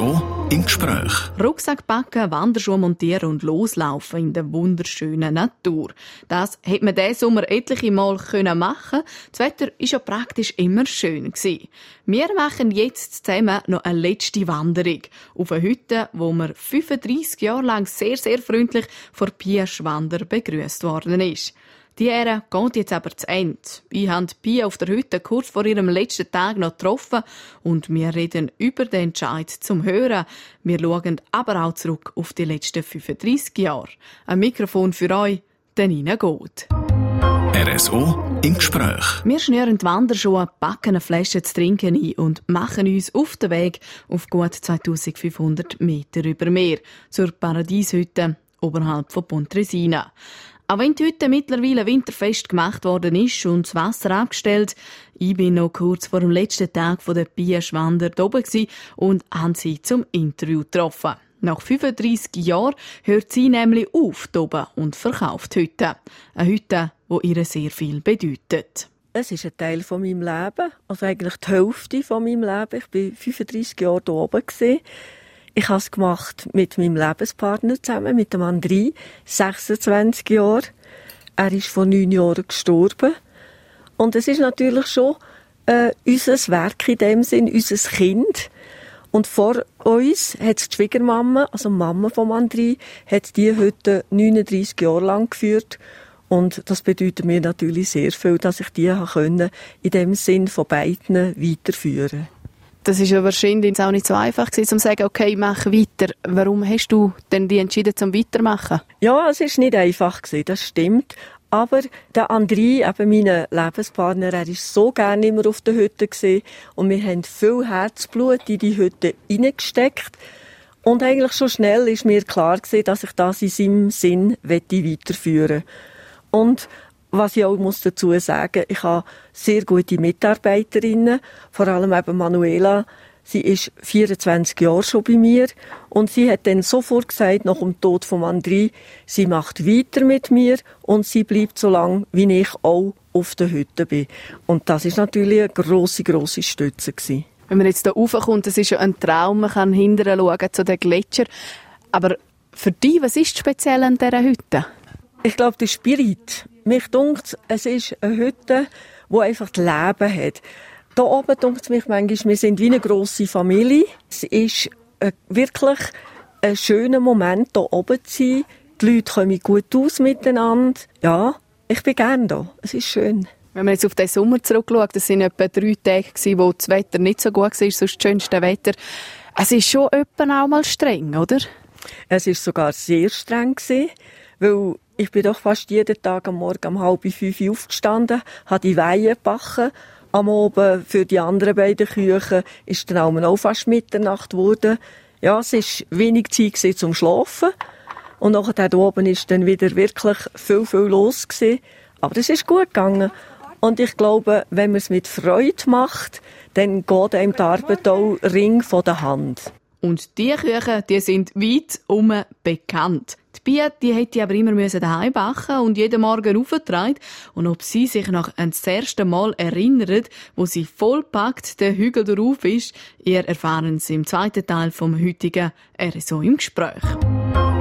RSO im Gespräch. Rucksack packen, Wanderschuhe montieren und loslaufen in der wunderschönen Natur. Das hätte man diesen Sommer etliche Mal machen Das Wetter war ja praktisch immer schön. Wir machen jetzt zusammen noch eine letzte Wanderung auf eine Hütte, wo wir 35 Jahre lang sehr, sehr freundlich vor Pia Schwander begrüßt worden ist. Die Ära geht jetzt aber zu Ende. Ich habe Pia auf der Hütte kurz vor ihrem letzten Tag noch getroffen und wir reden über den Entscheid zum Hören. Wir schauen aber auch zurück auf die letzten 35 Jahre. Ein Mikrofon für euch, Ihnen geht. RSO im Gespräch. Wir schnüren die Wanderschuhe, packen eine Flasche zu trinken ein und machen uns auf den Weg auf gut 2500 Meter über Meer zur Paradieshütte oberhalb von Pontresina. Auch wenn die Hütte mittlerweile winterfest gemacht worden ist und das Wasser abgestellt, ich bin noch kurz vor dem letzten Tag der Pia Schwander oben und habe sie zum Interview getroffen. Nach 35 Jahren hört sie nämlich auf oben und verkauft Hütte. Eine Hütte, die ihr sehr viel bedeutet. Es ist ein Teil von meinem Leben, also eigentlich die Hälfte von meinem Leben. Ich bin 35 Jahre hier oben. Ich habe es gemacht mit meinem Lebenspartner zusammen, mit dem André, 26 Jahre. Er ist vor neun Jahren gestorben. Und es ist natürlich schon äh, unser Werk in dem Sinn, unser Kind. Und vor uns hat die Schwiegermama, also die Mama von André, hat die heute 39 Jahre lang geführt. Und das bedeutet mir natürlich sehr viel, dass ich die können, in dem Sinn von beiden weiterführen konnte. Das ist ja wahrscheinlich auch nicht so einfach gewesen, zu sagen, okay, mach weiter. Warum hast du denn die entschieden zum Weitermachen? Ja, es ist nicht einfach gewesen, das stimmt. Aber der André, eben mein Lebenspartner, er ist so gerne immer auf der Hütte gewesen. Und wir haben viel Herzblut in die Hütte hineingesteckt. Und eigentlich schon schnell ist mir klar gewesen, dass ich das in seinem Sinn weiterführen Und was ich auch muss dazu sagen, ich habe sehr gute Mitarbeiterinnen, vor allem eben Manuela. Sie ist 24 Jahre schon bei mir und sie hat dann sofort gesagt, nach dem Tod von André, sie macht weiter mit mir und sie bleibt so lange, wie ich auch auf der Hütte bin. Und das ist natürlich eine grosse, grosse Stütze gewesen. Wenn man jetzt hier raufkommt, das ist ja ein Traum, man kann hinterher schauen zu den Gletscher. Aber für dich, was ist speziell an dieser Hütte? Ich glaube, der Spirit. Mich dunkt, es ist eine Hütte, wo einfach das Leben hat. Da oben dunkt mich manchmal, wir sind wie eine grosse Familie. Es ist äh, wirklich ein schöner Moment, hier oben zu sein. Die Leute kommen gut aus miteinander. Ja, ich bin gerne da. Es ist schön. Wenn man jetzt auf den Sommer zurückschaut, das sind etwa drei Tage, wo das Wetter nicht so gut war, sonst das schönste Wetter. Es ist schon etwa auch mal streng, oder? Es ist sogar sehr streng gewesen, weil ich bin doch fast jeden Tag am Morgen um halb fünf aufgestanden, habe die Weihe gebacken. Am Abend für die anderen beiden Küchen ist dann auch fast Mitternacht geworden. Ja, es war wenig Zeit zum Schlafen. Und nachher da oben ist dann wieder wirklich viel, viel los gewesen. Aber es ist gut gegangen. Und ich glaube, wenn man es mit Freude macht, dann geht einem die Arbeit auch Ring von der Hand. Und die Küchen, die sind weit um bekannt. Die Bia, die hätte aber immer daheim backen und jeden Morgen aufgetragen. Und ob sie sich noch an das erste Mal erinnert, wo sie vollpackt den Hügel darauf ist, ihr erfahren sie im zweiten Teil vom heutigen RSO im Gespräch.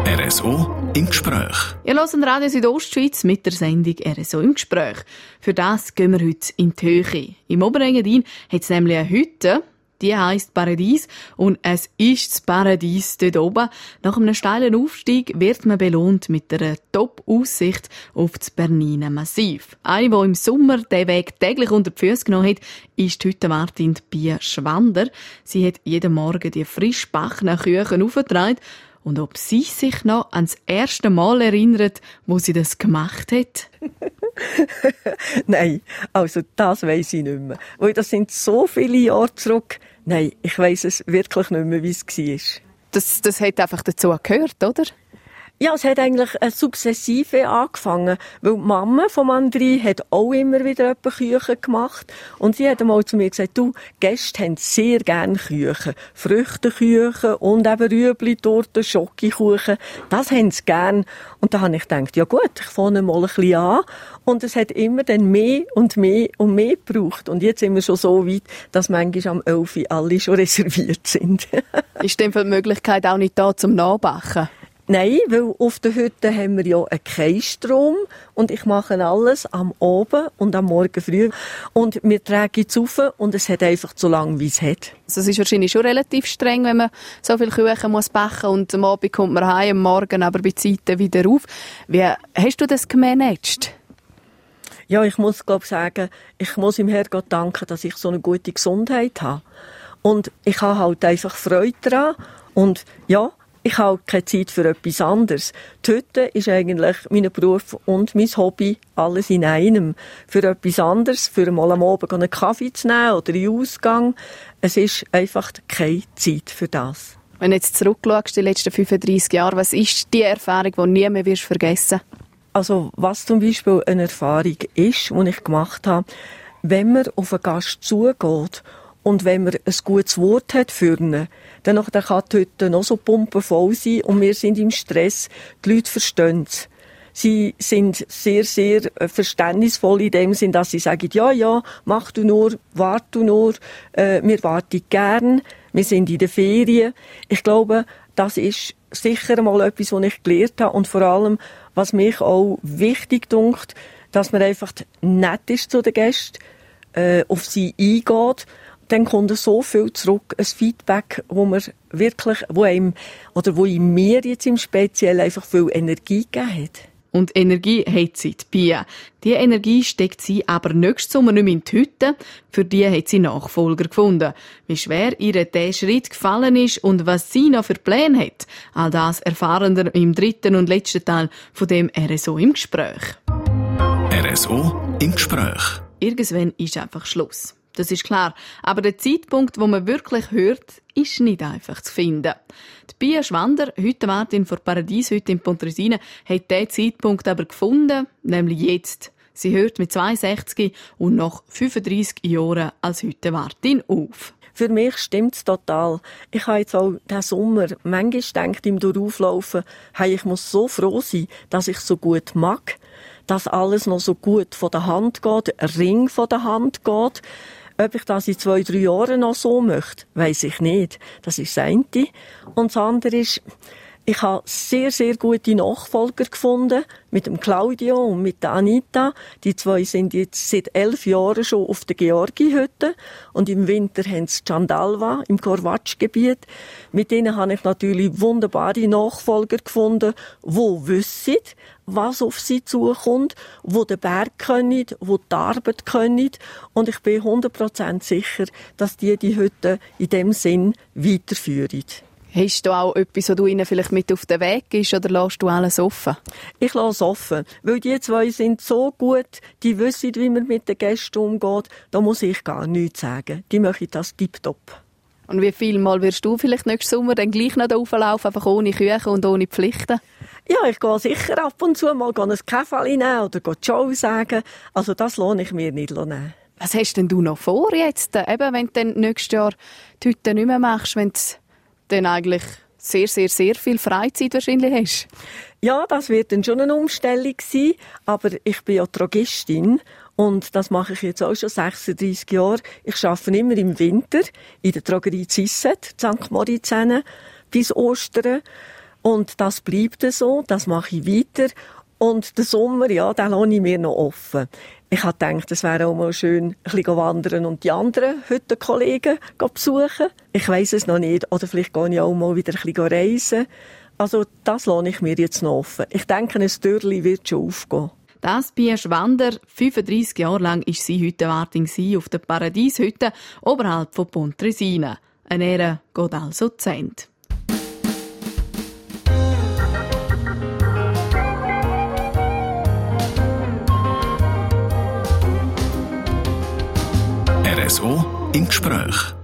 RSO im Gespräch. Ihr hört Radio Südostschweiz mit der Sendung RSO im Gespräch. Für das gehen wir heute in die Höhe. Im Oberengadin hat es nämlich eine Hütte, die heißt Paradies und es ist das Paradies dort oben. Nach einem steilen Aufstieg wird man belohnt mit einer Top-Aussicht auf das Berniner Massiv. Eine, die im Sommer den Weg täglich unter die Füße genommen hat, ist heute Martin Pia Schwander. Sie hat jeden Morgen die frisch backenen Küchen aufgetragen und ob sie sich noch ans erste Mal erinnert, wo sie das gemacht hat? Nein, also das weiß ich nicht mehr. Weil das sind so viele Jahre zurück. Nein, ich weiß es wirklich nicht mehr, wie es war. Das, das hat einfach dazu gehört, oder? Ja, es hat eigentlich eine sukzessive angefangen, weil die Mama von André hat auch immer wieder etwas Küchen gemacht und sie hat einmal zu mir gesagt, du, Gäste haben sehr gerne Küchen, Früchteküchen und eben Rüebli, Torten, Schokokuchen, das haben sie gern. Und da habe ich gedacht, ja gut, ich fange mal ein bisschen an und es hat immer dann mehr und mehr und mehr gebraucht und jetzt sind wir schon so weit, dass manchmal am 11 alle schon reserviert sind. Ist denn die Möglichkeit auch nicht da zum Nachbacken? Nein, weil auf der Hütte haben wir ja keinen Strom und ich mache alles am Abend und am Morgen früh und wir tragen es auf und es hat einfach so lange, wie es hat. Also es ist wahrscheinlich schon relativ streng, wenn man so viel Kuchen muss backen und am Abend kommt man heim, am Morgen aber bei Zeiten wieder auf. Wie hast du das gemanagt? Ja, ich muss glaube sagen, ich muss ihm Herrgott danken, dass ich so eine gute Gesundheit habe. Und ich habe halt einfach Freude daran und ja, ich habe keine Zeit für etwas anderes. Die Hütte ist eigentlich mein Beruf und mein Hobby, alles in einem. Für etwas anderes, für mal am Abend einen Kaffee zu nehmen oder einen Ausgang. Es ist einfach keine Zeit für das. Wenn du jetzt zurückschaust, die letzten 35 Jahre, was ist die Erfahrung, die nie mehr wirst vergessen Also, was zum Beispiel eine Erfahrung ist, die ich gemacht habe, wenn man auf einen Gast zugeht und wenn man ein gutes Wort hat für ihn, dann kann die Hütte noch so pumpenvoll sein und wir sind im Stress. Die Leute verstehen es. Sie sind sehr, sehr äh, verständnisvoll in dem Sinn, dass sie sagen, ja, ja, mach du nur, wart du nur, äh, wir warten gern, wir sind in der Ferien. Ich glaube, das ist sicher mal etwas, was ich gelernt habe und vor allem, was mich auch wichtig dunkt, dass man einfach nett ist zu den Gästen, äh, auf sie eingeht dann kommt so viel zurück, ein Feedback, wo man wirklich, wo einem, oder wo in mir jetzt im Speziellen einfach viel Energie gegeben hat. Und Energie hat sie, die Pia. Die Energie steckt sie aber nächstes Sommer nicht mehr in die Hütte. Für die hat sie Nachfolger gefunden. Wie schwer ihr dieser Schritt gefallen ist und was sie noch für Pläne hat, all das erfahren wir im dritten und letzten Teil von dem RSO im Gespräch. RSO im Gespräch. Irgendwann ist einfach Schluss das ist klar. Aber der Zeitpunkt, wo man wirklich hört, ist nicht einfach zu finden. Die Pia Schwander, heute Wartin vor Paradies, heute in Pontresina, hat diesen Zeitpunkt aber gefunden, nämlich jetzt. Sie hört mit 62 und nach 35 Jahren als Hüttenwartin auf. Für mich stimmt es total. Ich habe jetzt auch diesen Sommer manchmal gedacht, im Durchlaufen, hey, ich muss so froh sein, dass ich so gut mag, dass alles noch so gut von der Hand geht, ein Ring von der Hand geht. Ob ich das in zwei, drei Jahren noch so möchte, weiß ich nicht. Das ist das eine. Und das andere ist, ich habe sehr, sehr gute Nachfolger gefunden, mit dem Claudio und mit der Anita. Die zwei sind jetzt seit elf Jahren schon auf der Georgi-Hütte und im Winter haben sie Chandalva im Korvatsch-Gebiet. Mit denen habe ich natürlich wunderbare Nachfolger gefunden, wo wissen, was auf sie zukommt, wo der Berg können, wo die Arbeit können. Und ich bin 100% sicher, dass die die Hütte in dem Sinn weiterführen. Hast du auch etwas, was du ihnen vielleicht mit auf den Weg gibst oder lässt du alles offen? Ich lasse offen, weil die zwei sind so gut, die wissen, wie man mit den Gästen umgeht, da muss ich gar nichts sagen. Die möchten das tiptop. Und wie viel Mal wirst du vielleicht nächsten Sommer dann gleich noch auflaufen, einfach ohne Küche und ohne Pflichten? Ja, ich gehe sicher ab und zu mal ein Kaffee nehmen oder Ciao sagen. Also das lohne ich mir nicht nehmen. Was hast denn du noch vor jetzt? Eben, wenn du dann nächstes Jahr die Hütte nicht mehr machst, wenn du dann eigentlich sehr, sehr, sehr viel Freizeit wahrscheinlich hast. Ja, das wird dann schon eine Umstellung sein, aber ich bin ja Drogistin und das mache ich jetzt auch schon 36 Jahre. Ich arbeite immer im Winter in der Drogerie Zisset, St. Moritz bis Ostern. Und das bleibt so, das mache ich weiter. Und der Sommer, ja, den lasse ich mir noch offen. Ich habe gedacht, es wäre auch mal schön, ein bisschen wandern und die anderen heute Kollegen besuchen. Ich weiß es noch nicht. Oder vielleicht gehe ich auch mal wieder ein bisschen reisen. Also, das lasse ich mir jetzt noch offen. Ich denke, ein Türli wird schon aufgehen. Das Pia Schwander, 35 Jahre lang war sie Hüttenwartin auf der Paradieshütte oberhalb von Pontresina. Eine Ehre geht also zu Ende. RSO im Gespräch.